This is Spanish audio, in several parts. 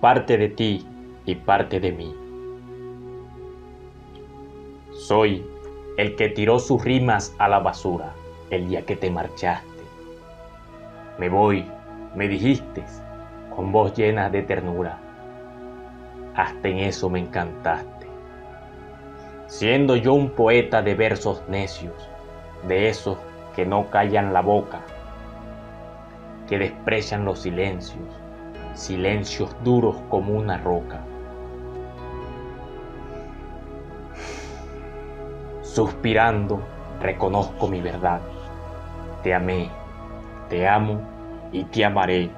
parte de ti y parte de mí. Soy el que tiró sus rimas a la basura el día que te marchaste. Me voy, me dijiste, con voz llena de ternura. Hasta en eso me encantaste. Siendo yo un poeta de versos necios, de esos que no callan la boca, que desprecian los silencios, silencios duros como una roca. Suspirando, reconozco mi verdad. Te amé, te amo y te amaré.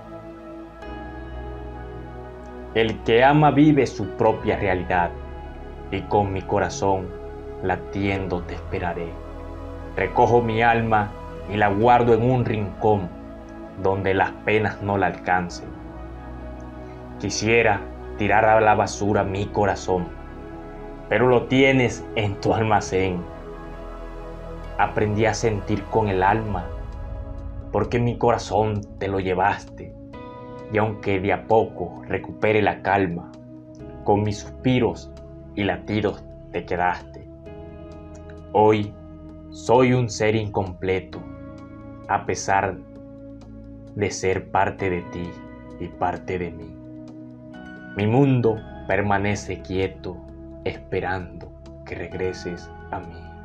El que ama vive su propia realidad y con mi corazón latiendo te esperaré. Recojo mi alma y la guardo en un rincón donde las penas no la alcancen. Quisiera tirar a la basura mi corazón, pero lo tienes en tu almacén. Aprendí a sentir con el alma, porque mi corazón te lo llevaste, y aunque de a poco recupere la calma, con mis suspiros y latidos te quedaste. Hoy soy un ser incompleto, a pesar de ser parte de ti y parte de mí. Mi mundo permanece quieto, esperando que regreses a mí.